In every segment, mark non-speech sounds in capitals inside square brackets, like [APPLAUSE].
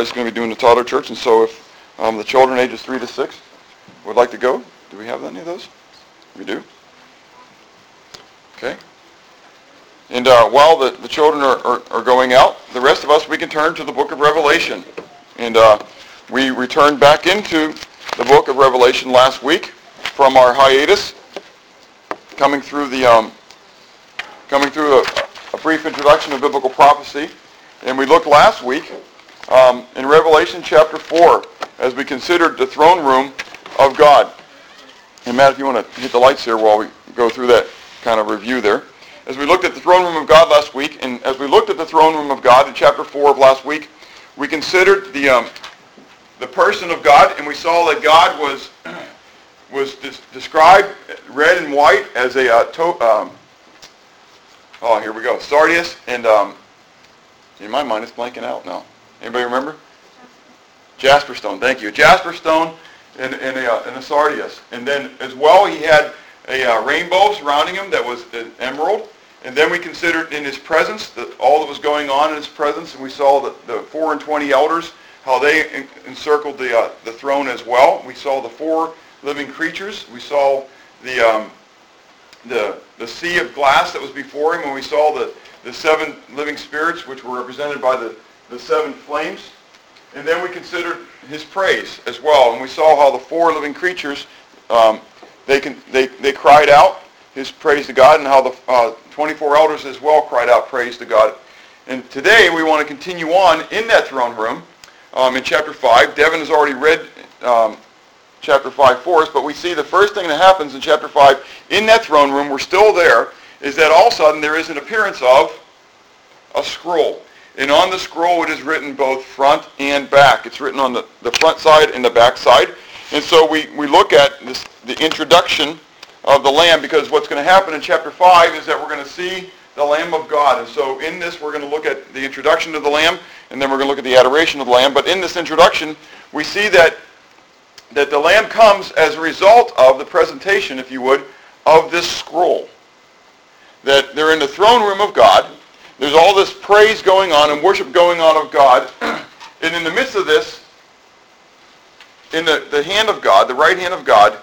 tomorrow is going to be doing the toddler church, and so if um, the children ages 3 to 6 would like to go, do we have any of those? We do? Okay. And uh, while the, the children are, are, are, going out, the rest of us, we can turn to the book of Revelation. And uh, we returned back into the book of Revelation last week from our hiatus, coming through the um, coming through a, a, brief introduction of biblical prophecy. And we looked last week um, in Revelation chapter 4 as we considered the throne room of God. And Matt, if you want to hit the lights here while we go through that kind of review there as we looked at the throne room of God last week, and as we looked at the throne room of God in chapter 4 of last week, we considered the, um, the person of God, and we saw that God was, [CLEARS THROAT] was des- described red and white as a, uh, to- um, oh, here we go, sardius, and um, in my mind it's blanking out now. Anybody remember? Jasper stone, thank you. Jasper stone and, and, a, uh, and a sardius. And then as well he had a uh, rainbow surrounding him that was an emerald. And then we considered in his presence the, all that was going on in his presence, and we saw the, the four and twenty elders, how they encircled the, uh, the throne as well. We saw the four living creatures. We saw the, um, the, the sea of glass that was before him, and we saw the, the seven living spirits, which were represented by the, the seven flames. And then we considered his praise as well, and we saw how the four living creatures, um, they, can, they, they cried out his praise to God, and how the uh, 24 elders as well cried out praise to God. And today we want to continue on in that throne room um, in chapter 5. Devin has already read um, chapter 5 for us, but we see the first thing that happens in chapter 5 in that throne room, we're still there, is that all of a sudden there is an appearance of a scroll. And on the scroll it is written both front and back. It's written on the, the front side and the back side. And so we, we look at this, the introduction of the Lamb because what's going to happen in chapter 5 is that we're going to see the Lamb of God. And so in this, we're going to look at the introduction to the Lamb, and then we're going to look at the adoration of the Lamb. But in this introduction, we see that, that the Lamb comes as a result of the presentation, if you would, of this scroll. That they're in the throne room of God. There's all this praise going on and worship going on of God. [CLEARS THROAT] and in the midst of this, in the, the hand of God, the right hand of God,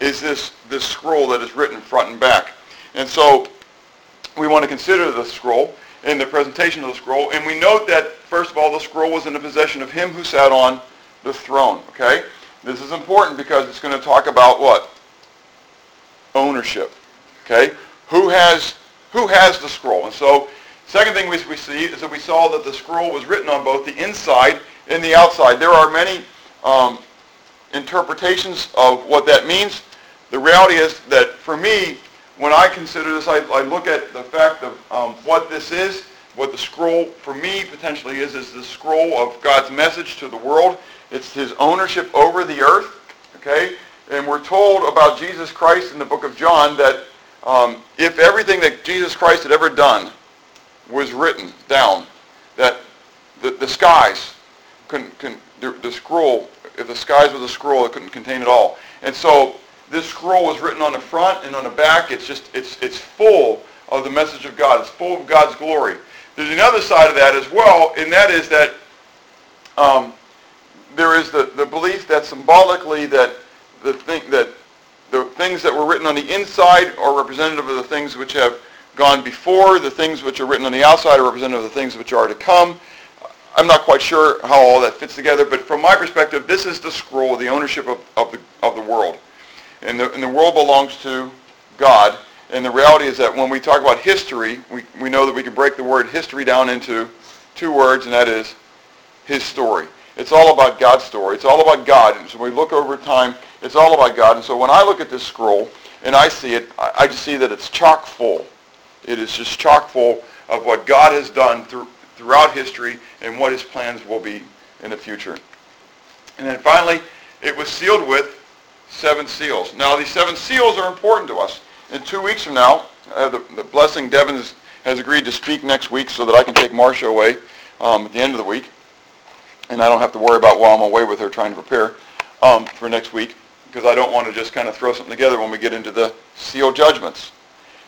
is this, this scroll that is written front and back. And so we want to consider the scroll and the presentation of the scroll. And we note that, first of all, the scroll was in the possession of him who sat on the throne. Okay? This is important because it's going to talk about what? Ownership. Okay? Who has, who has the scroll? And so, second thing we, see is that we saw that the scroll was written on both the inside and the outside. There are many um, interpretations of what that means. The reality is that for me, when I consider this, I, I look at the fact of um, what this is, what the scroll for me potentially is, is the scroll of God's message to the world. It's his ownership over the earth, okay? And we're told about Jesus Christ in the book of John that um, if everything that Jesus Christ had ever done was written down, that the, the skies, can, can, the, the scroll if the skies was a scroll, it couldn't contain it all. And so this scroll was written on the front and on the back. It's just, it's, it's full of the message of God. It's full of God's glory. There's another side of that as well, and that is that um, there is the, the belief that symbolically that the thing that the things that were written on the inside are representative of the things which have gone before. The things which are written on the outside are representative of the things which are to come. I'm not quite sure how all that fits together, but from my perspective, this is the scroll, of the ownership of, of, the, of the world. And the, and the world belongs to God. And the reality is that when we talk about history, we, we know that we can break the word history down into two words, and that is his story. It's all about God's story. It's all about God. And so when we look over time, it's all about God. And so when I look at this scroll and I see it, I, I just see that it's chock full. It is just chock full of what God has done through, throughout history and what his plans will be in the future. And then finally, it was sealed with seven seals. Now, these seven seals are important to us. In two weeks from now, uh, the, the, blessing Devin has, has, agreed to speak next week so that I can take Marcia away um, at the end of the week. And I don't have to worry about while I'm away with her trying to prepare um, for next week because I don't want to just kind of throw something together when we get into the seal judgments.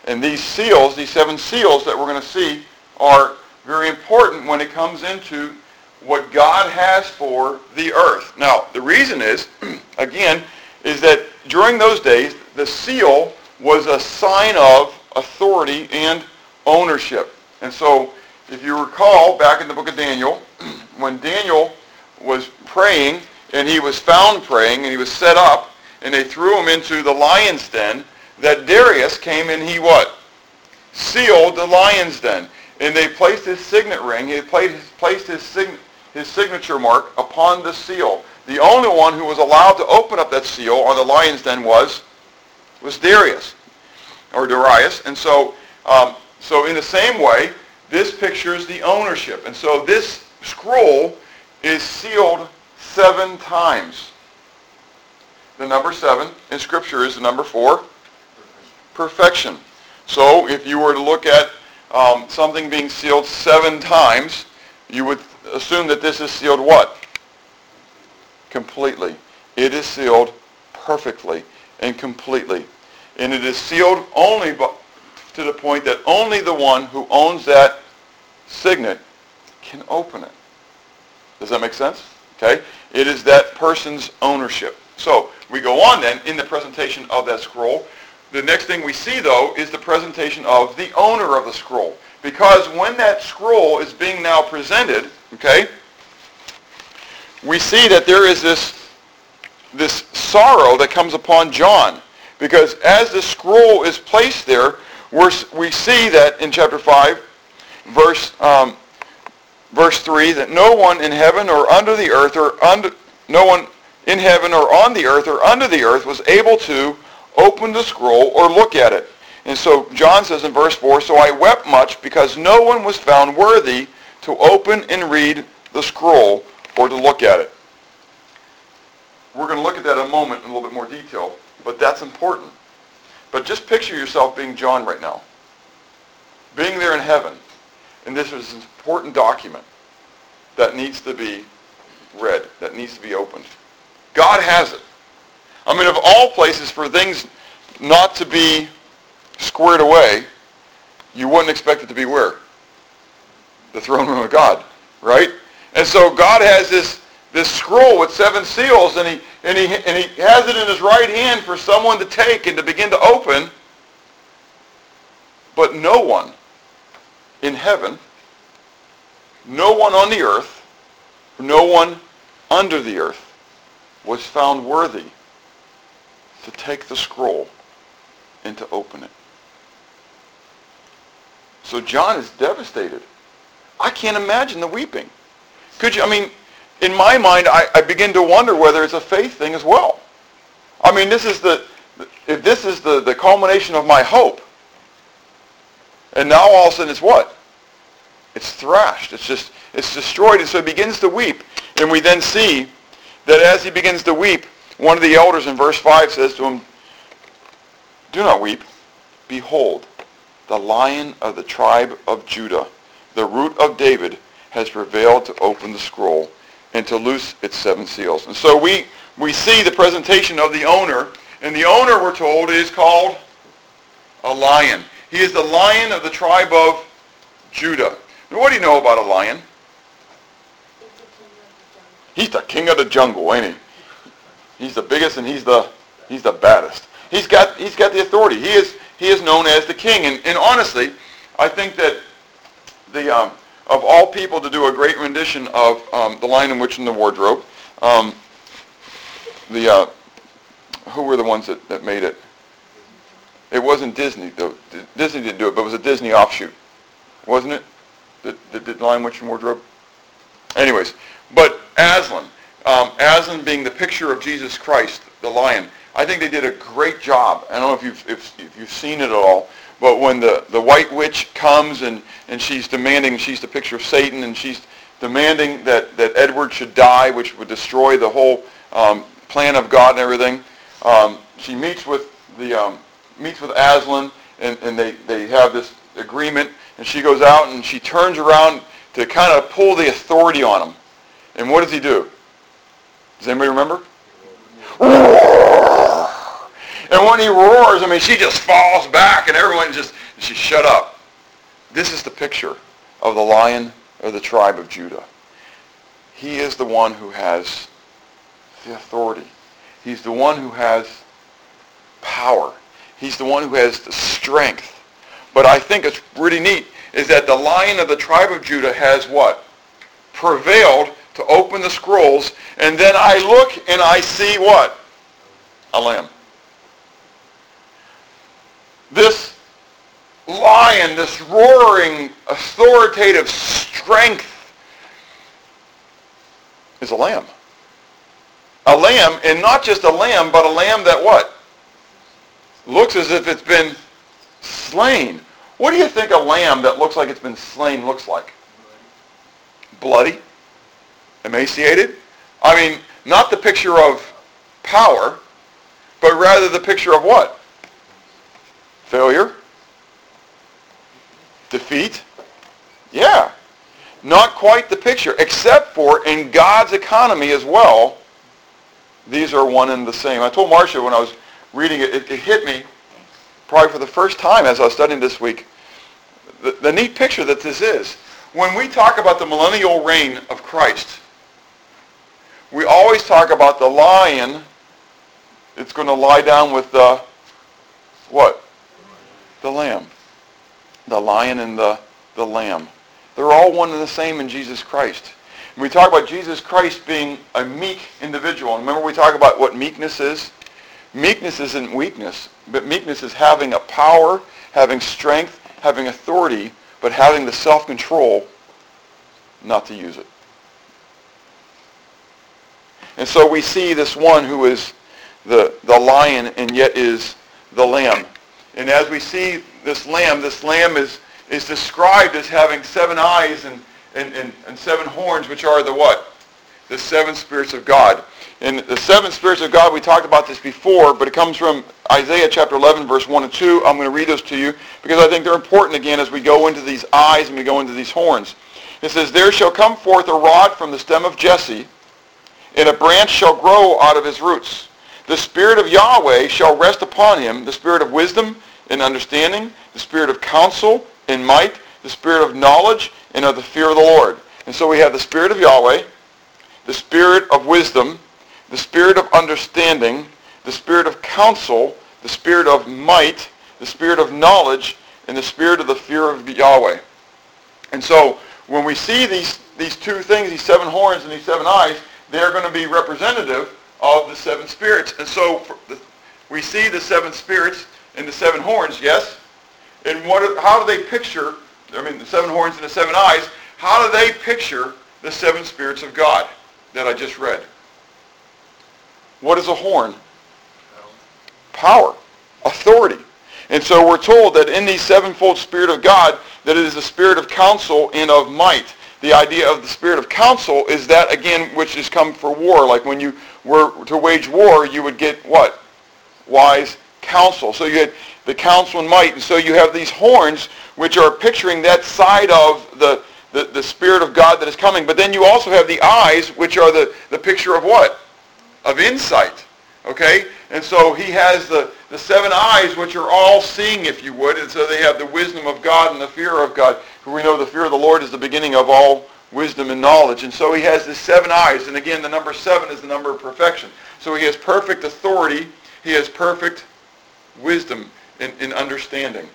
And these seals, these seven seals that we're going to see, are very important when it comes into what God has for the earth. Now, the reason is, [CLEARS THROAT] again, is that during those days, the seal was a sign of authority and ownership. And so, if you recall back in the book of Daniel, [CLEARS THROAT] when Daniel was praying and he was found praying and he was set up and they threw him into the lion's den, that Darius came and he what? Sealed the lion's den. And they placed his signet ring, he placed his, sign, his signature mark upon the seal. The only one who was allowed to open up that seal on the lion's den was, was Darius, or Darius. And so, um, so in the same way, this pictures the ownership. And so this scroll is sealed seven times. The number seven in Scripture is the number four, perfection. So if you were to look at um, something being sealed seven times, you would assume that this is sealed what? Completely. It is sealed perfectly and completely. And it is sealed only to the point that only the one who owns that signet can open it. Does that make sense? Okay? It is that person's ownership. So we go on then in the presentation of that scroll. The next thing we see though is the presentation of the owner of the scroll. Because when that scroll is being now presented, okay, we see that there is this, this sorrow that comes upon John. Because as the scroll is placed there, we're, we see that in chapter 5, verse, um, verse 3, that no one in heaven or under the earth or under, no one in heaven or on the earth or under the earth was able to open the scroll or look at it. And so John says in verse 4, So I wept much because no one was found worthy to open and read the scroll or to look at it. We're going to look at that in a moment in a little bit more detail, but that's important. But just picture yourself being John right now, being there in heaven, and this is an important document that needs to be read, that needs to be opened. God has it. I mean, of all places for things not to be squared away, you wouldn't expect it to be where? The throne room of God, right? And so God has this, this scroll with seven seals, and he, and, he, and he has it in his right hand for someone to take and to begin to open. But no one in heaven, no one on the earth, no one under the earth was found worthy to take the scroll and to open it. So John is devastated. I can't imagine the weeping. Could you, I mean, in my mind, I, I begin to wonder whether it's a faith thing as well. I mean, this is the, if this is the, the culmination of my hope, and now all of a sudden it's what? It's thrashed. It's just, it's destroyed. And so he begins to weep. And we then see that as he begins to weep, one of the elders in verse 5 says to him, Do not weep. Behold, the lion of the tribe of Judah, the root of David, has prevailed to open the scroll and to loose its seven seals. And so we, we see the presentation of the owner, and the owner, we're told, is called a lion. He is the lion of the tribe of Judah. Now, what do you know about a lion? He's the king of the jungle, ain't he? He's the biggest and he's the he's the baddest. He's got he's got the authority. He is he is known as the king. And, and honestly, I think that the um, of all people to do a great rendition of um, the Lion, the Witch, and the Wardrobe, um, the uh, who were the ones that, that made it? It wasn't Disney though. Disney didn't do it, but it was a Disney offshoot, wasn't it? The, the, the Lion, Witch, and Wardrobe. Anyways, but Aslan, um, Aslan being the picture of Jesus Christ, the lion, I think they did a great job. I don't know if you've, if, if you've seen it at all, but when the, the white witch comes and, and she's demanding, she's the picture of Satan, and she's demanding that, that Edward should die, which would destroy the whole um, plan of God and everything. Um, she meets with the um, meets with Aslan, and, and they, they have this agreement, and she goes out and she turns around to kind of pull the authority on him. And what does he do? Does anybody remember? And when he roars, I mean, she just falls back and everyone just, she shut up. This is the picture of the lion of the tribe of Judah. he is the one who has the authority. He's the one who has power. He's the one who has the strength. But I think it's pretty neat is that the lion of the tribe of Judah has what? Prevailed to open the scrolls. And then I look and I see what? A lamb. This lion, this roaring, authoritative strength is a lamb. A lamb, and not just a lamb, but a lamb that what? Looks as if it's been slain. What do you think a lamb that looks like it's been slain looks like? Bloody? Emaciated? I mean, not the picture of power, but rather the picture of what? Failure? Defeat? Yeah. Not quite the picture, except for in God's economy as well, these are one and the same. I told Marcia when I was reading it, it, it hit me probably for the first time as I was studying this week, the, the neat picture that this is. When we talk about the millennial reign of Christ, we always talk about the lion it's going to lie down with the what? The lamb. The lion and the, the lamb. They're all one and the same in Jesus Christ. And we talk about Jesus Christ being a meek individual. And remember we talk about what meekness is? Meekness isn't weakness, but meekness is having a power, having strength, having authority, but having the self-control not to use it. And so we see this one who is the, the lion and yet is the lamb. And as we see this lamb, this lamb is, is described as having seven eyes and, and, and, and seven horns, which are the what? The seven spirits of God. And the seven spirits of God, we talked about this before, but it comes from Isaiah chapter 11, verse 1 and 2. I'm going to read those to you because I think they're important again as we go into these eyes and we go into these horns. It says, There shall come forth a rod from the stem of Jesse, and a branch shall grow out of his roots. The Spirit of Yahweh shall rest upon him, the Spirit of wisdom and understanding, the Spirit of counsel and might, the Spirit of knowledge and of the fear of the Lord. And so we have the Spirit of Yahweh, the Spirit of wisdom, the spirit of understanding, the spirit of counsel, the spirit of might, the spirit of knowledge, and the spirit of the fear of Yahweh. And so when we see these, these two things, these seven horns and these seven eyes, they're going to be representative of the seven spirits. And so the, we see the seven spirits and the seven horns, yes? And what, how do they picture, I mean, the seven horns and the seven eyes, how do they picture the seven spirits of God that I just read? What is a horn? Power. Authority. And so we're told that in the sevenfold Spirit of God, that it is the spirit of counsel and of might. The idea of the spirit of counsel is that, again, which has come for war. Like when you were to wage war, you would get what? Wise counsel. So you had the counsel and might. And so you have these horns, which are picturing that side of the, the, the Spirit of God that is coming. But then you also have the eyes, which are the, the picture of what? of insight. Okay? And so he has the, the seven eyes, which are all seeing, if you would. And so they have the wisdom of God and the fear of God. We know the fear of the Lord is the beginning of all wisdom and knowledge. And so he has the seven eyes. And again, the number seven is the number of perfection. So he has perfect authority. He has perfect wisdom and, in understanding.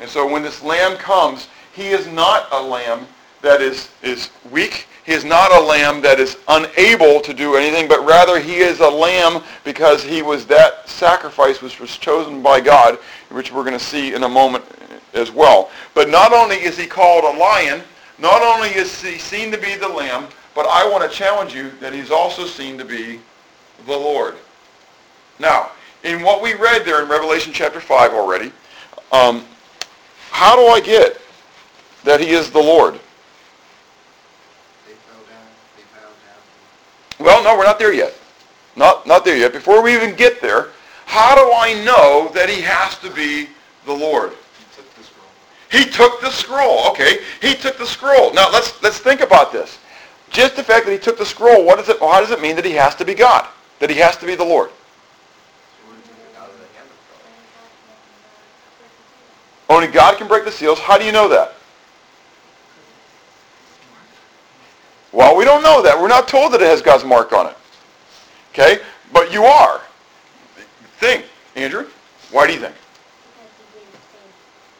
And so when this lamb comes, he is not a lamb that is, is weak. He is not a lamb that is unable to do anything, but rather he is a lamb because he was that sacrifice which was chosen by God, which we're going to see in a moment as well. But not only is he called a lion, not only is he seen to be the lamb, but I want to challenge you that he's also seen to be the Lord. Now, in what we read there in Revelation chapter 5 already, um, how do I get that he is the Lord? Well, no, we're not there yet. Not, not there yet. Before we even get there, how do I know that he has to be the Lord? He took the scroll. He took the scroll. Okay, he took the scroll. Now let's let's think about this. Just the fact that he took the scroll, what does it? How does it mean that he has to be God? That he has to be the Lord? Only God can break the seals. How do you know that? Well, we don't know that. We're not told that it has God's mark on it. Okay? But you are. Think, Andrew. Why do you think?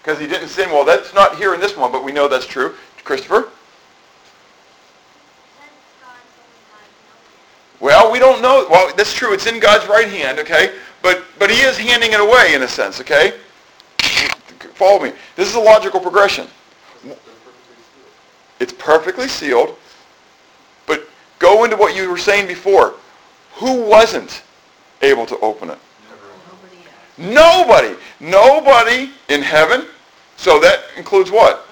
Because he didn't sin. Well, that's not here in this one, but we know that's true. Christopher? Well, we don't know. Well, that's true. It's in God's right hand, okay? But but he is handing it away in a sense, okay? Follow me. This is a logical progression. It's perfectly sealed. Go into what you were saying before. Who wasn't able to open it? Nobody. Nobody in heaven. So that includes what?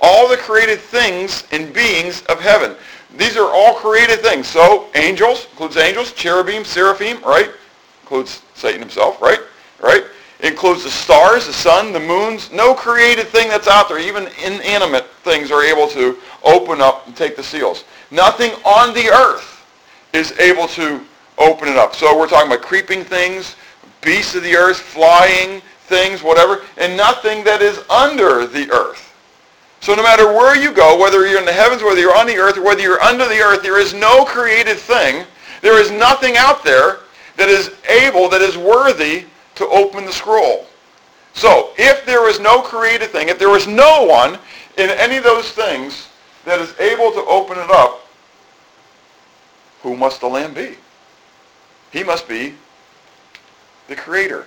All the created things and beings of heaven. These are all created things. So angels, includes angels, cherubim, seraphim, right? Includes Satan himself, right? Right? includes the stars, the sun, the moons. No created thing that's out there, even inanimate things are able to open up and take the seals. Nothing on the earth is able to open it up. So we're talking about creeping things, beasts of the earth, flying things, whatever, and nothing that is under the earth. So no matter where you go, whether you're in the heavens, whether you're on the earth, or whether you're under the earth, there is no created thing. There is nothing out there that is able, that is worthy to open the scroll. So if there is no created thing, if there is no one in any of those things that is able to open it up, who must the Lamb be? He must be the creator.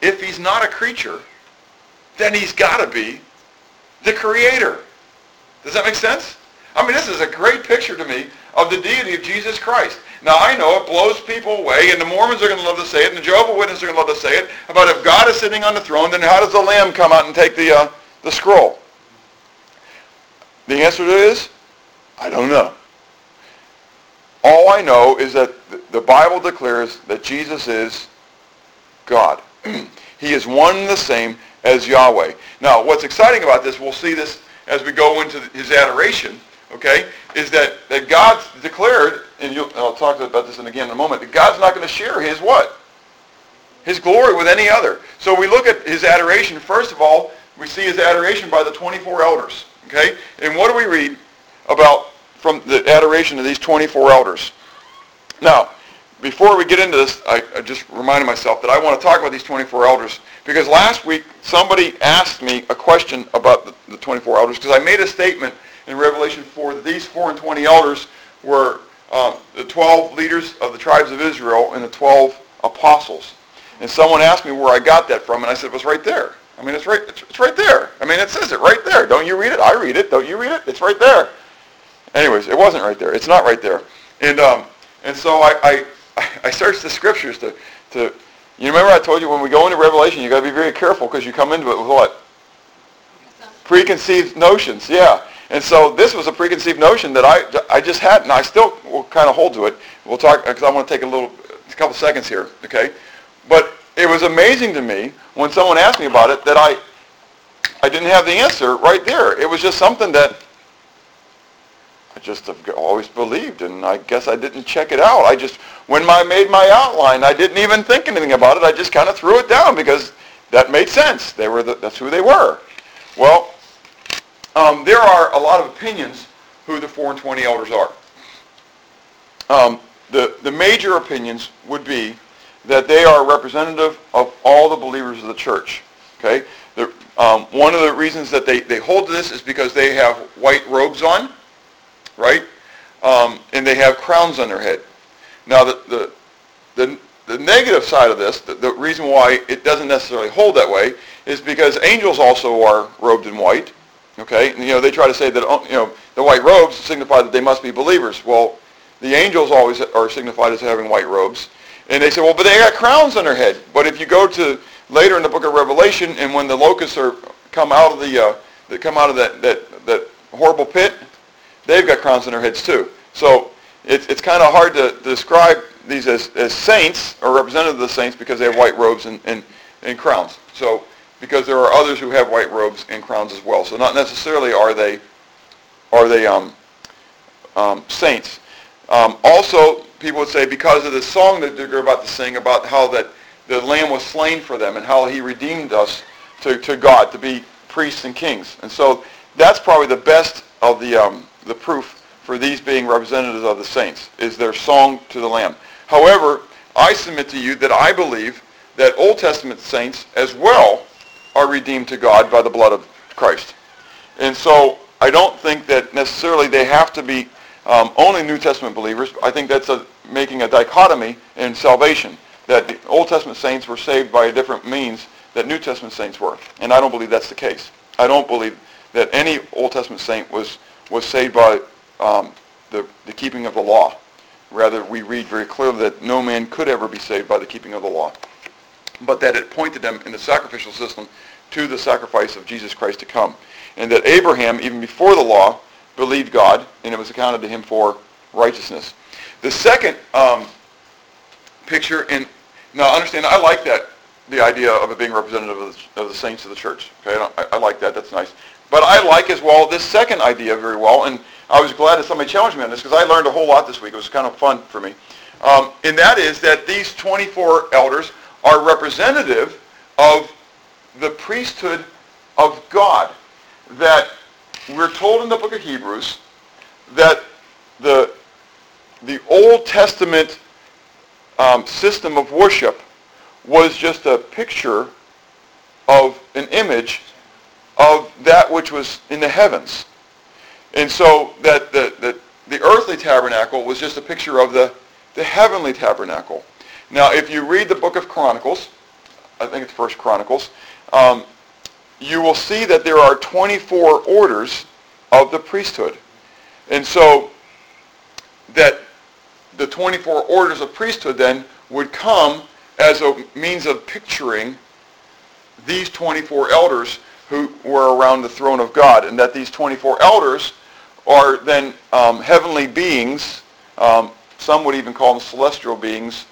If he's not a creature, then he's got to be the creator. Does that make sense? I mean, this is a great picture to me of the deity of Jesus Christ. Now, I know it blows people away, and the Mormons are going to love to say it, and the Jehovah's Witnesses are going to love to say it, about if God is sitting on the throne, then how does the Lamb come out and take the, uh, the scroll? The answer to it is, I don't know. All I know is that the Bible declares that Jesus is God. [CLEARS THROAT] he is one and the same as Yahweh. Now, what's exciting about this, we'll see this as we go into his adoration, okay, is that, that God's declared, and I'll talk about this again in a moment, that God's not going to share his what? His glory with any other. So we look at his adoration. First of all, we see his adoration by the 24 elders, okay? And what do we read about from the adoration of these 24 elders? Now, before we get into this, I, I just reminded myself that I want to talk about these 24 elders because last week somebody asked me a question about the, the 24 elders because I made a statement in Revelation 4 that these 4 and 20 elders were um, the 12 leaders of the tribes of Israel and the 12 apostles. And someone asked me where I got that from, and I said, it was right there. I mean, it's right, it's, it's right there. I mean, it says it right there. Don't you read it? I read it. Don't you read it? It's right there. Anyways, it wasn't right there. It's not right there. And, um, and so I, I, I searched the scriptures to, to, you remember I told you when we go into Revelation, you got to be very careful because you come into it with what? Preconceived notions, yeah. And so this was a preconceived notion that I, I just had, and I still will kind of hold to it. We'll talk, because I want to take a little, a couple seconds here, okay? But it was amazing to me when someone asked me about it that I, I didn't have the answer right there. It was just something that I just have always believed, and I guess I didn't check it out. I just, when I made my outline, I didn't even think anything about it. I just kind of threw it down because that made sense. They were the, that's who they were. Well, um, there are a lot of opinions who the 4 and 20 elders are. Um, the, the major opinions would be that they are representative of all the believers of the church. Okay? The, um, one of the reasons that they, they hold this is because they have white robes on, right? Um, and they have crowns on their head. Now, the, the, the, the negative side of this, the, the reason why it doesn't necessarily hold that way, is because angels also are robed in white, Okay, and, you know they try to say that oh, you know the white robes signify that they must be believers. Well, the angels always are signified as having white robes, and they say, well, but they got crowns on their head. But if you go to later in the book of Revelation, and when the locusts are come out of the uh, that come out of that that that horrible pit, they've got crowns on their heads too. So it's it's kind of hard to, describe these as, as saints or representative of the saints because they have white robes and, and, and crowns. So because there are others who have white robes and crowns as well. So not necessarily are they are they um, um, saints. Um, also, people would say because of the song that they're about to sing about how that the Lamb was slain for them and how he redeemed us to, to God to be priests and kings. And so that's probably the best of the, um, the proof for these being representatives of the saints, is their song to the Lamb. However, I submit to you that I believe that Old Testament saints as well are redeemed to God by the blood of Christ. And so I don't think that necessarily they have to be um, only New Testament believers. I think that's a, making a dichotomy in salvation, that the Old Testament saints were saved by a different means that New Testament saints were. And I don't believe that's the case. I don't believe that any Old Testament saint was, was saved by um, the, the keeping of the law. Rather, we read very clearly that no man could ever be saved by the keeping of the law, but that it pointed them in the sacrificial system to the sacrifice of Jesus Christ to come. And that Abraham, even before the law, believed God, and it was accounted to him for righteousness. The second um, picture, and now understand, I like that, the idea of it being representative of the, of the saints of the church. Okay, I, I like that. That's nice. But I like as well this second idea very well, and I was glad that somebody challenged me on this because I learned a whole lot this week. It was kind of fun for me. Um, and that is that these 24 elders are representative of the priesthood of God. That we're told in the book of Hebrews that the, the Old Testament um, system of worship was just a picture of an image of that which was in the heavens. And so that the, the, the earthly tabernacle was just a picture of the, the heavenly tabernacle. Now, if you read the book of Chronicles, I think it's First Chronicles, um, you will see that there are 24 orders of the priesthood. And so that the 24 orders of priesthood then would come as a means of picturing these 24 elders who were around the throne of God, and that these 24 elders are then um, heavenly beings. Um, some would even call them celestial beings,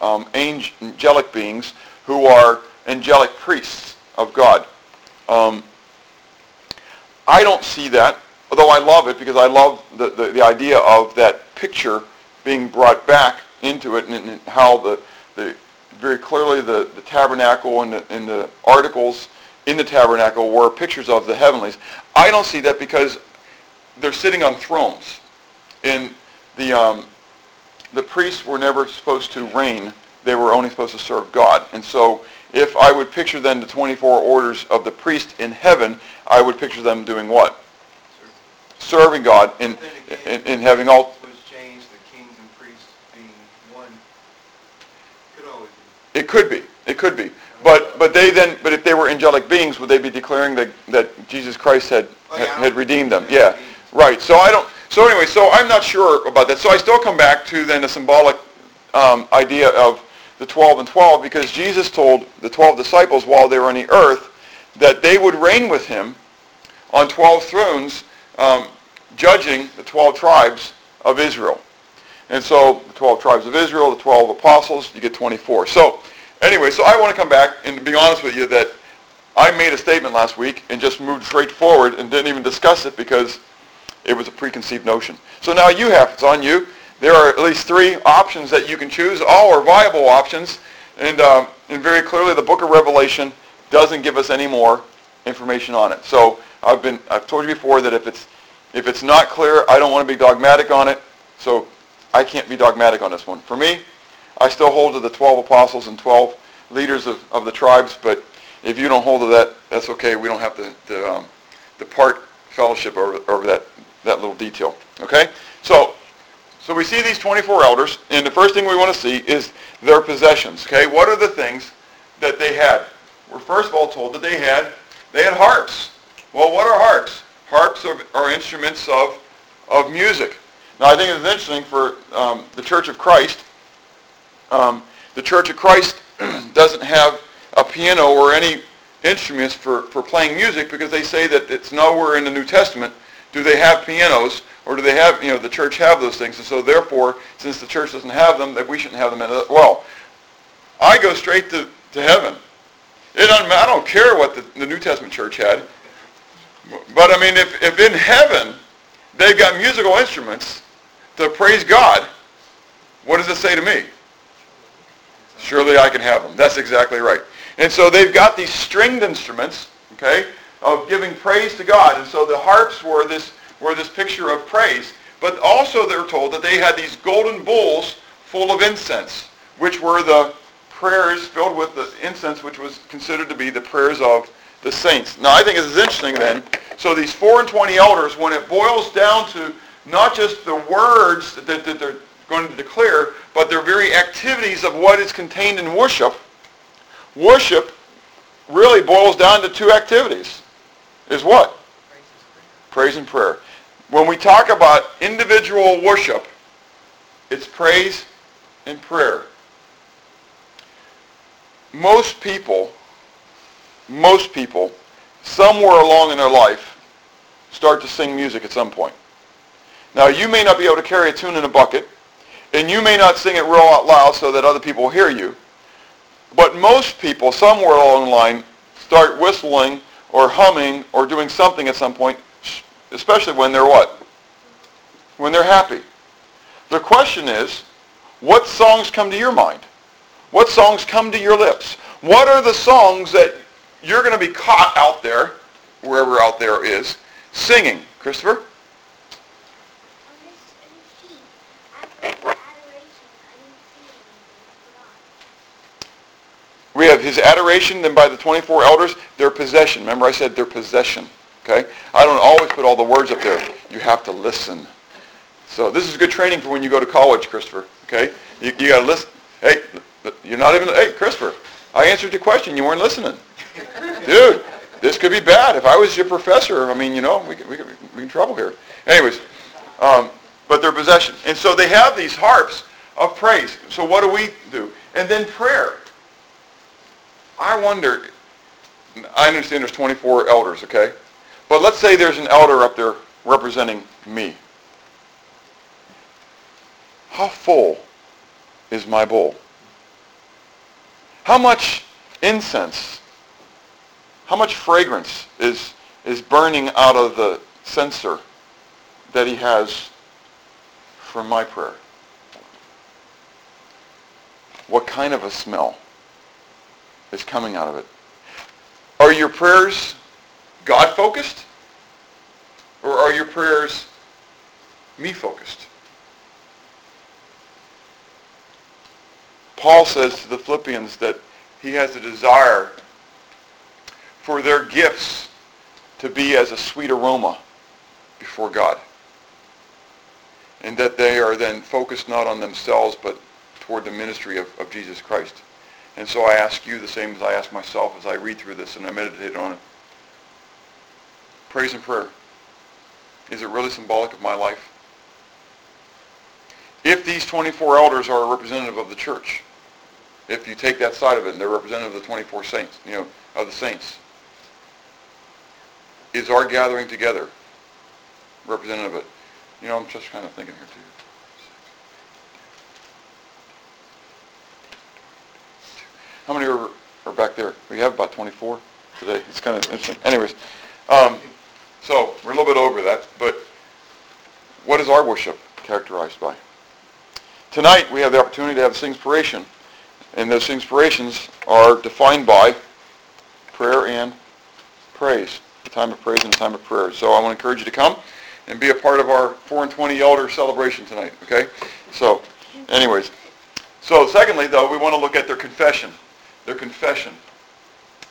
um, angelic beings, who are angelic priests of God. Um, I don't see that, although I love it because I love the, the, the idea of that picture being brought back into it and, and how the, the very clearly the, the tabernacle and the, and the articles in the tabernacle were pictures of the heavenlies. I don't see that because they're sitting on thrones. And the, um, the priests were never supposed to reign. They were only supposed to serve God. And so if I would picture then the 24 orders of the priest in heaven, I would picture them doing what? Serving God and, and, and having all... It could be. It could be. But but they then but if they were angelic beings, would they be declaring that that Jesus Christ had oh, yeah. had redeemed them? Yeah. Right. So I don't. So anyway, so I'm not sure about that. So I still come back to then the symbolic um, idea of the 12 and 12 because Jesus told the 12 disciples while they were on the earth that they would reign with him on 12 thrones, um, judging the 12 tribes of Israel. And so the 12 tribes of Israel, the 12 apostles, you get 24. So Anyway, so I want to come back and be honest with you that I made a statement last week and just moved straight forward and didn't even discuss it because it was a preconceived notion. So now you have, it's on you. There are at least three options that you can choose. All are viable options. And, um, and very clearly the book of Revelation doesn't give us any more information on it. So I've been, I've told you before that if it's, if it's not clear, I don't want to be dogmatic on it. So I can't be dogmatic on this one. For me, I still hold to the 12 apostles and 12 leaders of, of the tribes, but if you don't hold to that, that's okay. We don't have to, to um, depart fellowship over, over that, that little detail. Okay? So, so we see these 24 elders, and the first thing we want to see is their possessions. Okay? What are the things that they had? We're first of all told that they had, they had harps. Well, what are harps? Harps are, are instruments of, of music. Now, I think it's interesting for um, the Church of Christ um, the Church of Christ [CLEARS THROAT] doesn't have a piano or any instruments for, for playing music because they say that it's nowhere in the New Testament do they have pianos or do they have, you know, the church have those things. And so therefore, since the church doesn't have them, that we shouldn't have them as well. I go straight to, to heaven. It doesn't, I don't care what the, the New Testament church had. But I mean, if, if in heaven they've got musical instruments to praise God, what does it say to me? Surely I can have them. That's exactly right. And so they've got these stringed instruments, okay, of giving praise to God. And so the harps were this, were this picture of praise. but also they're told that they had these golden bowls full of incense, which were the prayers filled with the incense, which was considered to be the prayers of the saints. Now, I think this is interesting then. So these four and twenty elders, when it boils down to not just the words that, that they're going to declare, but their very activities of what is contained in worship, worship really boils down to two activities. Is what? Praise and prayer. When we talk about individual worship, it's praise and prayer. Most people, most people, somewhere along in their life, start to sing music at some point. Now, you may not be able to carry a tune in a bucket, and you may not sing it real out loud so that other people hear you, but most people, somewhere along the line, start whistling or humming or doing something at some point, especially when they're what? When they're happy. The question is, what songs come to your mind? What songs come to your lips? What are the songs that you're going to be caught out there, wherever out there is, singing? Christopher? We have his adoration, then by the 24 elders, their possession. Remember I said their possession. Okay? I don't always put all the words up there. You have to listen. So this is good training for when you go to college, Christopher. Okay? You, you got to listen. Hey, you're not even, hey, Christopher, I answered your question. You weren't listening. Dude, this could be bad. If I was your professor, I mean, you know, we could, we could be in trouble here. Anyways, um, but their possession. And so they have these harps of praise. So what do we do? And then prayer. I wonder, I understand there's 24 elders, okay? But let's say there's an elder up there representing me. How full is my bowl? How much incense, how much fragrance is, is burning out of the censer that he has for my prayer? What kind of a smell? Is coming out of it. Are your prayers God-focused? Or are your prayers me-focused? Paul says to the Philippians that he has a desire for their gifts to be as a sweet aroma before God. And that they are then focused not on themselves but toward the ministry of, of Jesus Christ. And so I ask you the same as I ask myself as I read through this and I meditate on it. Praise and prayer. Is it really symbolic of my life? If these 24 elders are a representative of the church, if you take that side of it and they're representative of the 24 saints, you know, of the saints, is our gathering together representative of it? You know, I'm just kind of thinking here too. How many are, are back there? We have about 24 today. It's kind of interesting. Anyways, um, so we're a little bit over that, but what is our worship characterized by? Tonight we have the opportunity to have this inspiration, and those inspirations are defined by prayer and praise, the time of praise and the time of prayer. So I want to encourage you to come and be a part of our 4 and 20 elder celebration tonight, okay? So, anyways. So secondly, though, we want to look at their confession their confession.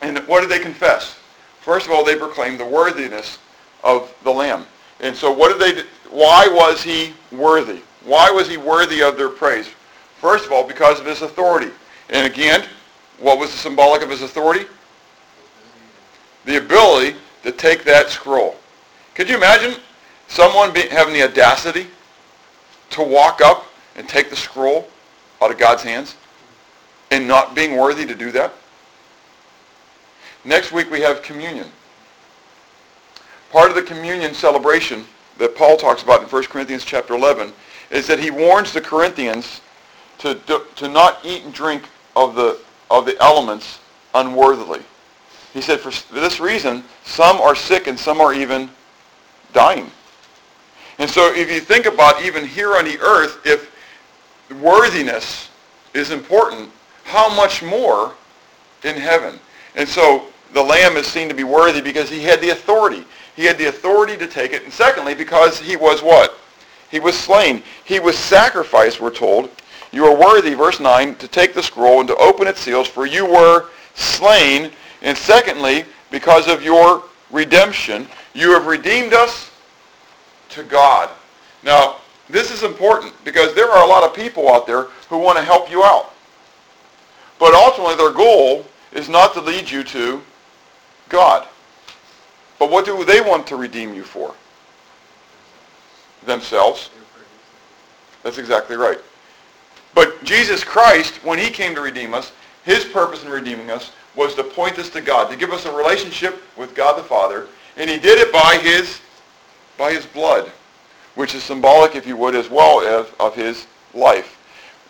And what did they confess? First of all, they proclaimed the worthiness of the Lamb. And so what did they, do? why was he worthy? Why was he worthy of their praise? First of all, because of his authority. And again, what was the symbolic of his authority? The ability to take that scroll. Could you imagine someone be, having the audacity to walk up and take the scroll out of God's hands? And not being worthy to do that? Next week we have communion. Part of the communion celebration that Paul talks about in 1 Corinthians chapter 11 is that he warns the Corinthians to, to not eat and drink of the, of the elements unworthily. He said, for this reason, some are sick and some are even dying. And so if you think about even here on the earth, if worthiness is important, how much more in heaven? And so the Lamb is seen to be worthy because he had the authority. He had the authority to take it. And secondly, because he was what? He was slain. He was sacrificed, we're told. You are worthy, verse 9, to take the scroll and to open its seals, for you were slain. And secondly, because of your redemption, you have redeemed us to God. Now, this is important because there are a lot of people out there who want to help you out. But ultimately their goal is not to lead you to God. But what do they want to redeem you for? Themselves. That's exactly right. But Jesus Christ, when he came to redeem us, his purpose in redeeming us was to point us to God, to give us a relationship with God the Father, and he did it by his, by his blood, which is symbolic, if you would, as well as of his life.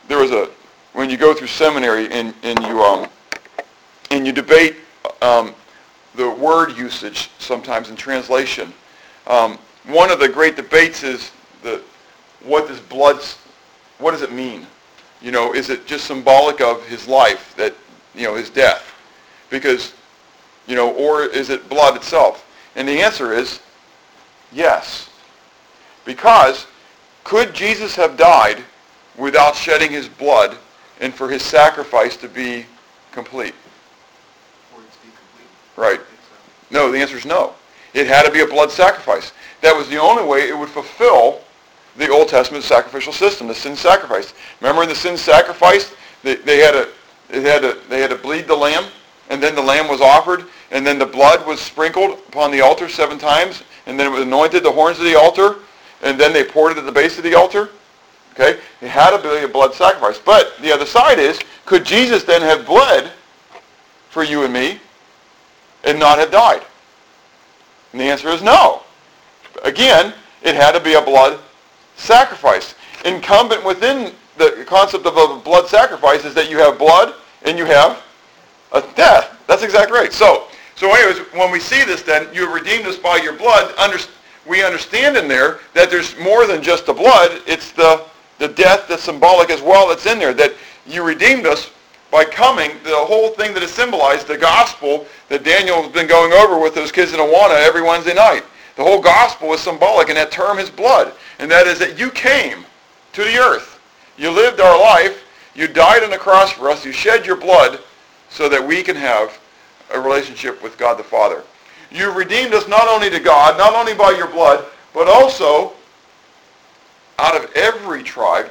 There was a, when you go through seminary and, and you, um, and you debate um, the word usage sometimes in translation, um, one of the great debates is the, what does blood, what does it mean? You know, is it just symbolic of his life, that, you know, his death? Because, you know, or is it blood itself? And the answer is yes. Because could Jesus have died without shedding his blood and for his sacrifice to be complete? Right. No, the answer is no. It had to be a blood sacrifice. That was the only way it would fulfill the Old Testament sacrificial system, the sin sacrifice. Remember in the sin sacrifice, they, they had to they had to they had to bleed the lamb, and then the lamb was offered, and then the blood was sprinkled upon the altar seven times, and then it was anointed the horns of the altar, and then they poured it at the base of the altar. Okay, it had to be a blood sacrifice. But the other side is, could Jesus then have bled for you and me, and not have died? And the answer is no. Again, it had to be a blood sacrifice. Incumbent within the concept of a blood sacrifice is that you have blood and you have a death. That's exactly right. So, so anyways, when we see this then, you have redeemed us by your blood. Under, we understand in there that there's more than just the blood. It's the, the death that's symbolic as well that's in there. That you redeemed us by coming, the whole thing that is symbolized, the gospel that Daniel has been going over with those kids in Awana every Wednesday night. The whole gospel is symbolic, and that term is blood. And that is that you came to the earth. You lived our life. You died on the cross for us. You shed your blood so that we can have a relationship with God the Father. You redeemed us not only to God, not only by your blood, but also out of every tribe.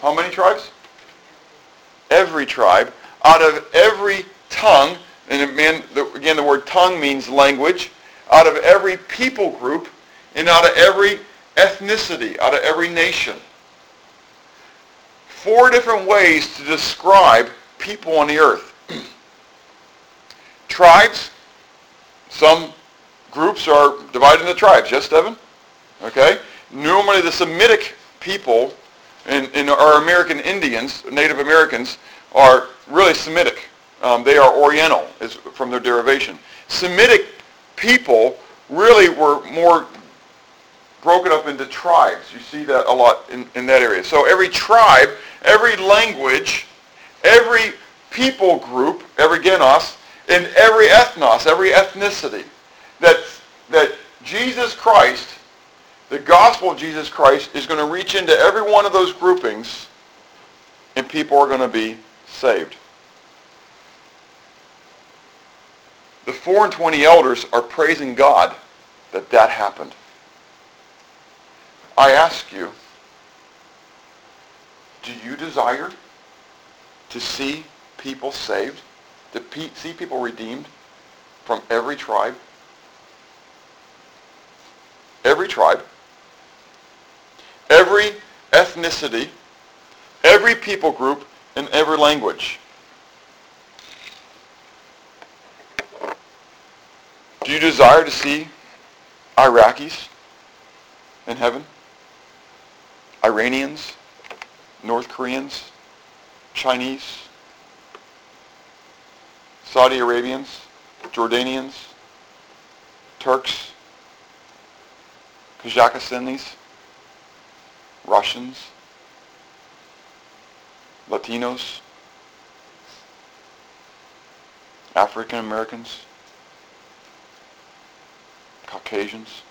How many tribes? Every tribe. Out of every tongue. And again, the word tongue means language out of every people group and out of every ethnicity, out of every nation. Four different ways to describe people on the earth. [CLEARS THROAT] tribes, some groups are divided into tribes. Yes, Devin? Okay. Normally the Semitic people and, our American Indians, Native Americans, are really Semitic. Um, they are Oriental is from their derivation. Semitic people really were more broken up into tribes. You see that a lot in, in that area. So every tribe, every language, every people group, every genos, and every ethnos, every ethnicity, that, that Jesus Christ, the gospel of Jesus Christ, is going to reach into every one of those groupings, and people are going to be saved. The four and twenty elders are praising God that that happened. I ask you, do you desire to see people saved? To pe- see people redeemed from every tribe? Every tribe. Every ethnicity. Every people group and every language. Do you desire to see Iraqis in heaven? Iranians? North Koreans? Chinese? Saudi Arabians? Jordanians? Turks? Kazakhstanis? Russians? Latinos? African Americans? Caucasians.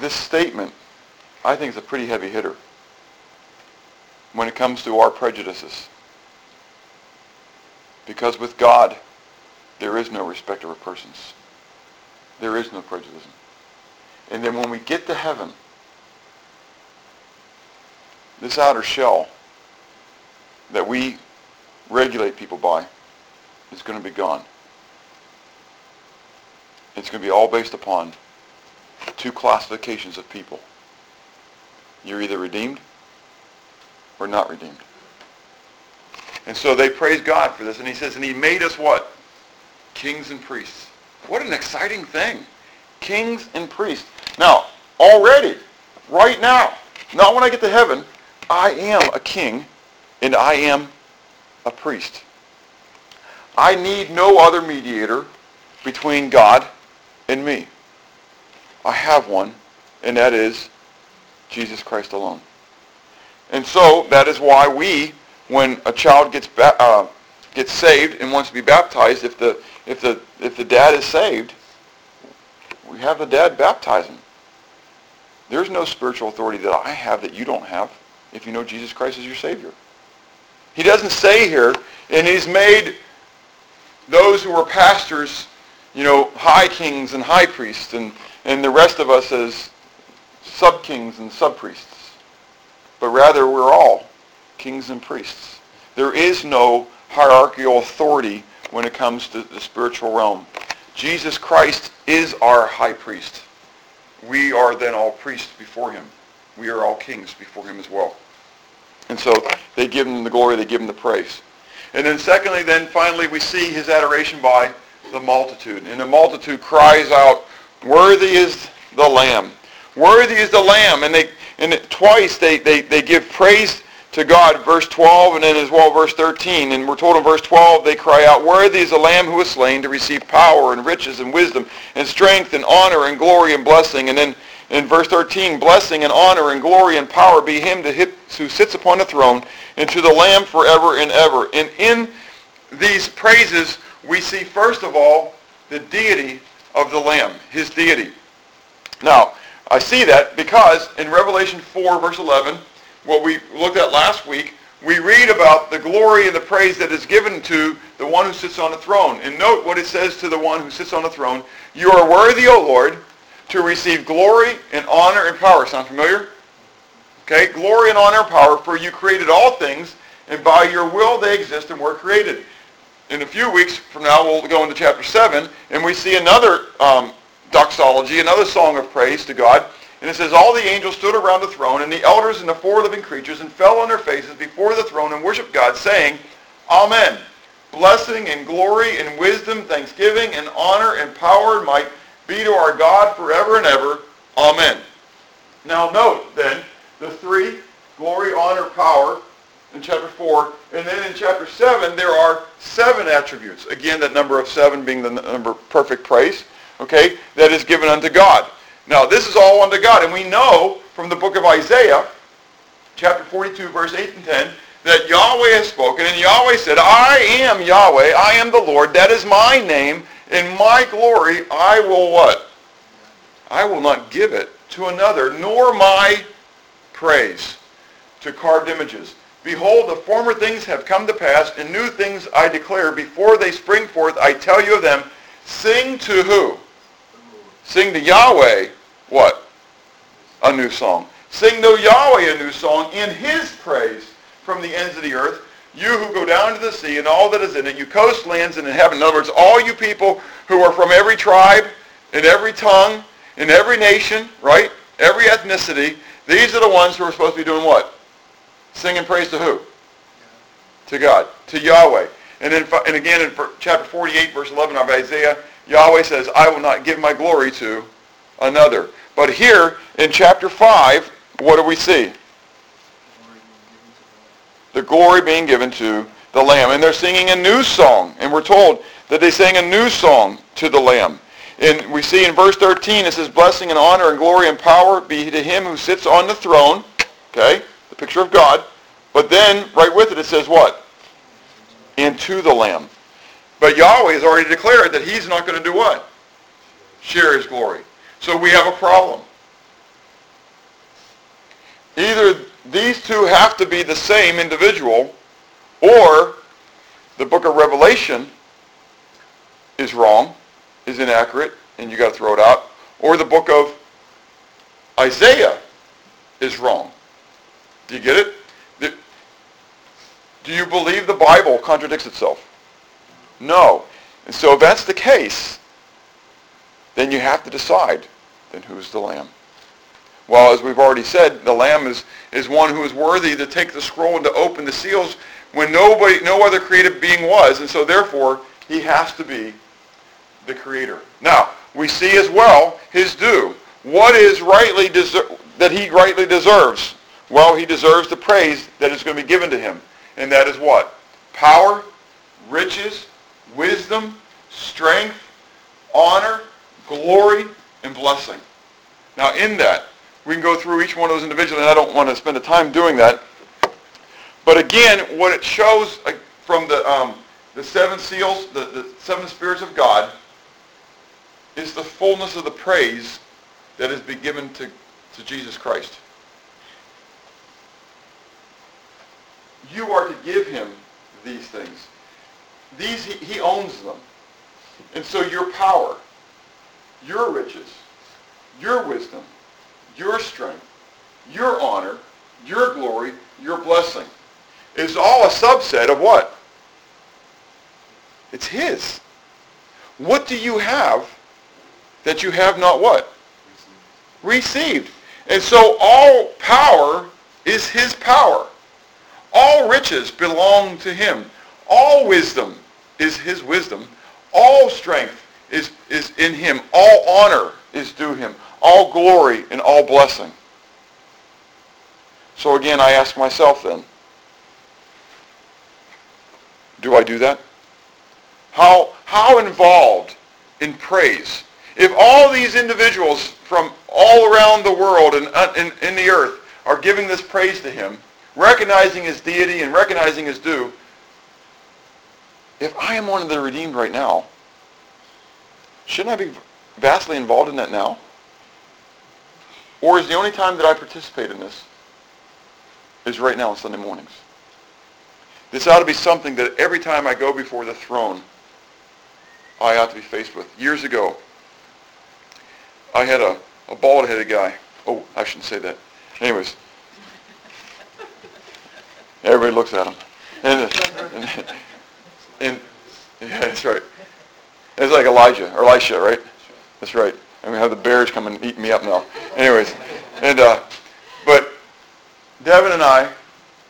this statement, I think, is a pretty heavy hitter when it comes to our prejudices. Because with God, there is no respect of persons. There is no prejudice. And then when we get to heaven, this outer shell that we regulate people by is going to be gone. It's going to be all based upon two classifications of people. You're either redeemed or not redeemed. And so they praise God for this. And he says, and he made us what? Kings and priests. What an exciting thing. Kings and priests. Now, already, right now, not when I get to heaven, I am a king and I am a priest. I need no other mediator between God and me. I have one, and that is Jesus Christ alone. And so that is why we, when a child gets uh, gets saved and wants to be baptized, if the if the if the dad is saved, we have the dad baptize him. There's no spiritual authority that I have that you don't have if you know Jesus Christ as your Savior. He doesn't say here, and he's made those who were pastors, you know, high kings and high priests, and, and the rest of us as sub-kings and sub-priests. But rather, we're all kings and priests. There is no hierarchical authority when it comes to the spiritual realm. Jesus Christ is our high priest. We are then all priests before him. We are all kings before him as well. And so they give him the glory, they give him the praise. And then secondly, then finally we see his adoration by the multitude. And the multitude cries out, worthy is the Lamb. Worthy is the Lamb. And they and twice they, they, they give praise to God, verse 12, and then as well verse 13. And we're told in verse 12, they cry out, Worthy is the Lamb who was slain to receive power and riches and wisdom and strength and honor and glory and blessing. And then in verse 13, blessing and honor and glory and power be him who sits upon the throne and to the Lamb forever and ever. And in these praises, we see first of all the deity of the Lamb, his deity. Now, I see that because in Revelation 4, verse 11, what we looked at last week, we read about the glory and the praise that is given to the one who sits on the throne. And note what it says to the one who sits on the throne. You are worthy, O Lord, to receive glory and honor and power. Sound familiar? Okay, glory and honor and power, for you created all things, and by your will they exist and were created. In a few weeks from now, we'll go into chapter 7, and we see another um, doxology, another song of praise to God. And it says, All the angels stood around the throne, and the elders and the four living creatures, and fell on their faces before the throne and worshiped God, saying, Amen. Blessing and glory and wisdom, thanksgiving and honor and power and might be to our God forever and ever. Amen. Now note then the three, glory, honor, power, in chapter 4. And then in chapter 7, there are seven attributes. Again, that number of seven being the number of perfect praise, okay, that is given unto God. Now, this is all unto God. And we know from the book of Isaiah, chapter 42, verse 8 and 10, that Yahweh has spoken, and Yahweh said, I am Yahweh, I am the Lord, that is my name, in my glory I will what? I will not give it to another, nor my praise to carved images. Behold, the former things have come to pass, and new things I declare. Before they spring forth, I tell you of them. Sing to who? Sing to Yahweh what? A new song. Sing to Yahweh a new song in his praise from the ends of the earth. You who go down to the sea and all that is in it, you coastlands and inhabit. In other words, all you people who are from every tribe, in every tongue, in every nation, right? Every ethnicity, these are the ones who are supposed to be doing what? Singing praise to who? To God, to Yahweh. And then, and again in chapter 48, verse 11 of Isaiah, Yahweh says, I will not give my glory to another. But here in chapter 5, what do we see? The glory being given to the Lamb. And they're singing a new song. And we're told that they sang a new song to the Lamb. And we see in verse 13, it says, Blessing and honor and glory and power be to him who sits on the throne. Okay? The picture of God. But then, right with it, it says what? And to the Lamb. But Yahweh has already declared that he's not going to do what? Share his glory. So we have a problem. either these two have to be the same individual or the book of Revelation is wrong, is inaccurate, and you got to throw it out, or the book of Isaiah is wrong. Do you get it? Do you believe the Bible contradicts itself? No. And so if that's the case, then you have to decide, then who's the lamb? Well, as we've already said, the lamb is, is one who is worthy to take the scroll and to open the seals when nobody, no other created being was, and so therefore he has to be the creator. Now, we see as well his due. What is rightly deser- that he rightly deserves? Well, he deserves the praise that is going to be given to him. And that is what? Power, riches, wisdom, strength, honor, glory, and blessing. Now in that, we can go through each one of those individually, and I don't want to spend the time doing that. But again, what it shows from the, um, the seven seals, the, the seven spirits of God, is the fullness of the praise that has been given to, to Jesus Christ. You are to give him these things. These, he, he owns them. And so your power, your riches, your wisdom, your strength, your honor, your glory, your blessing is all a subset of what? It's his. What do you have that you have not what? Received. And so all power is his power. All riches belong to him. All wisdom is his wisdom. All strength is, is in him. All honor is due him. All glory and all blessing. So again, I ask myself then, do I do that? How, how involved in praise? If all these individuals from all around the world and uh, in, in the earth are giving this praise to him, recognizing his deity and recognizing his due, if I am one of the redeemed right now, shouldn't I be vastly involved in that now? Or is the only time that I participate in this is right now on Sunday mornings? This ought to be something that every time I go before the throne, I ought to be faced with. Years ago, I had a, a bald-headed guy. Oh, I shouldn't say that. Anyways, everybody looks at him. And, and, and yeah, that's right. It's like Elijah, or Elisha, right? That's right. And we have the bears come and eat me up now. Anyways, and uh, but Devin and I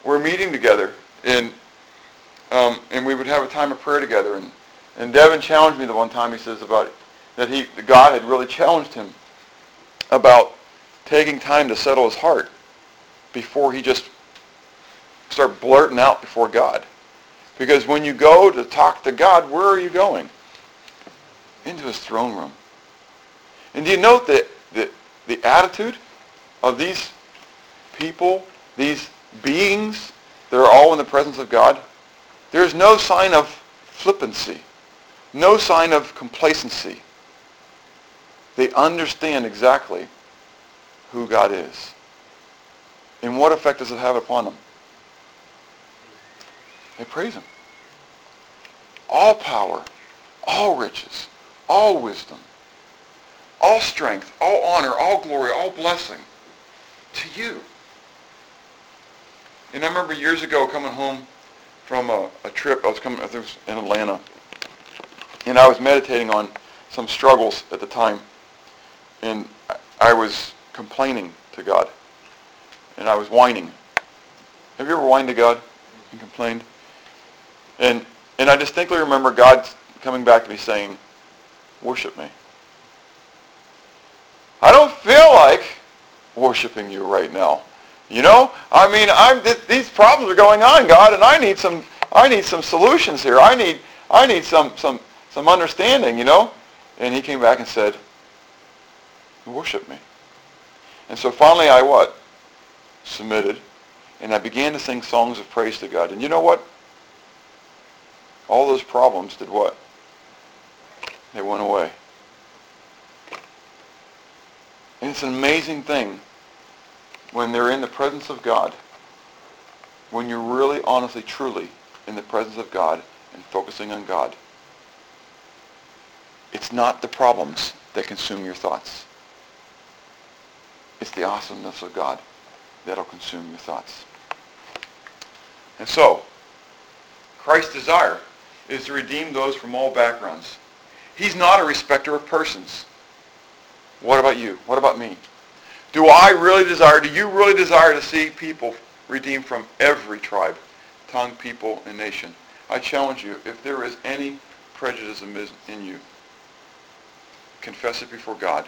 were meeting together, and um, and we would have a time of prayer together. And, and Devin challenged me the one time, he says, about that he, God had really challenged him about taking time to settle his heart before he just start blurting out before God. Because when you go to talk to God, where are you going? Into his throne room. And do you note that the, the attitude of these people, these beings that are all in the presence of God? There's no sign of flippancy, no sign of complacency. They understand exactly who God is. And what effect does it have upon them? They praise him. All power, all riches, all wisdom, all strength, all honor, all glory, all blessing to you. And I remember years ago coming home from a, a trip. I was coming, I think it was in Atlanta, and I was meditating on some struggles at the time, and I was complaining to God, and I was whining. Have you ever whined to God and complained? And and I distinctly remember God coming back to me saying, "Worship me." I don't feel like worshiping you right now. You know, I mean, I'm th- these problems are going on, God, and I need some I need some solutions here. I need I need some some some understanding, you know. And he came back and said, "Worship me." And so finally, I what? Submitted, and I began to sing songs of praise to God. And you know what? All those problems did what? They went away. And it's an amazing thing when they're in the presence of God, when you're really, honestly, truly in the presence of God and focusing on God, it's not the problems that consume your thoughts. It's the awesomeness of God that'll consume your thoughts. And so, Christ's desire is to redeem those from all backgrounds. He's not a respecter of persons. What about you? What about me? Do I really desire, do you really desire to see people redeemed from every tribe, tongue, people, and nation? I challenge you, if there is any prejudice in you, confess it before God.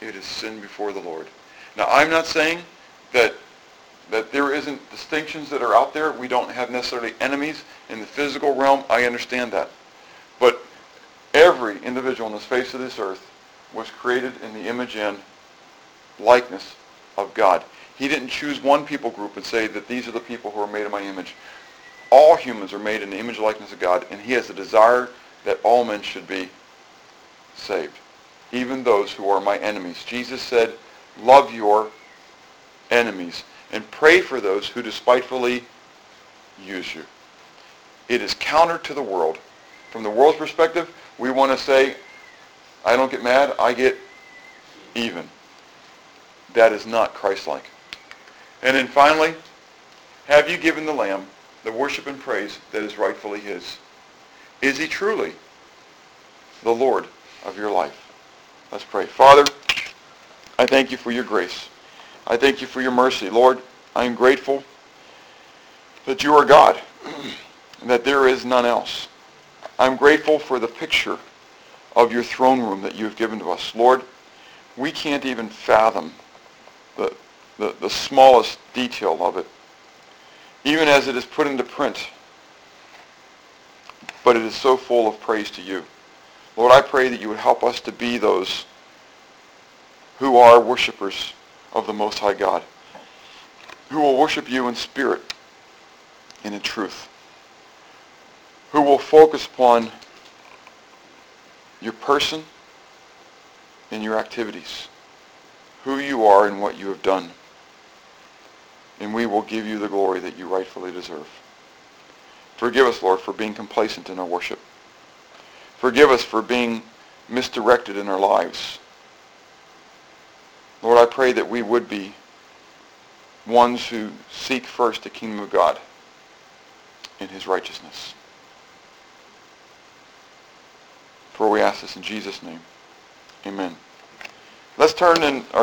It is sin before the Lord. Now, I'm not saying that that there isn't distinctions that are out there. We don't have necessarily enemies in the physical realm. I understand that. Every individual on the face of this earth was created in the image and likeness of God. He didn't choose one people group and say that these are the people who are made in my image. All humans are made in the image and likeness of God, and he has a desire that all men should be saved, even those who are my enemies. Jesus said, love your enemies and pray for those who despitefully use you. It is counter to the world. From the world's perspective, we want to say, I don't get mad, I get even. That is not Christ-like. And then finally, have you given the Lamb the worship and praise that is rightfully his? Is he truly the Lord of your life? Let's pray. Father, I thank you for your grace. I thank you for your mercy. Lord, I am grateful that you are God and that there is none else. I'm grateful for the picture of your throne room that you have given to us. Lord, we can't even fathom the, the, the smallest detail of it, even as it is put into print. But it is so full of praise to you. Lord, I pray that you would help us to be those who are worshipers of the Most High God, who will worship you in spirit and in truth, who will focus upon your person and your activities, who you are and what you have done. And we will give you the glory that you rightfully deserve. Forgive us, Lord, for being complacent in our worship. Forgive us for being misdirected in our lives. Lord, I pray that we would be ones who seek first the kingdom of God and his righteousness. For we ask this in Jesus' name. Amen. Let's turn in our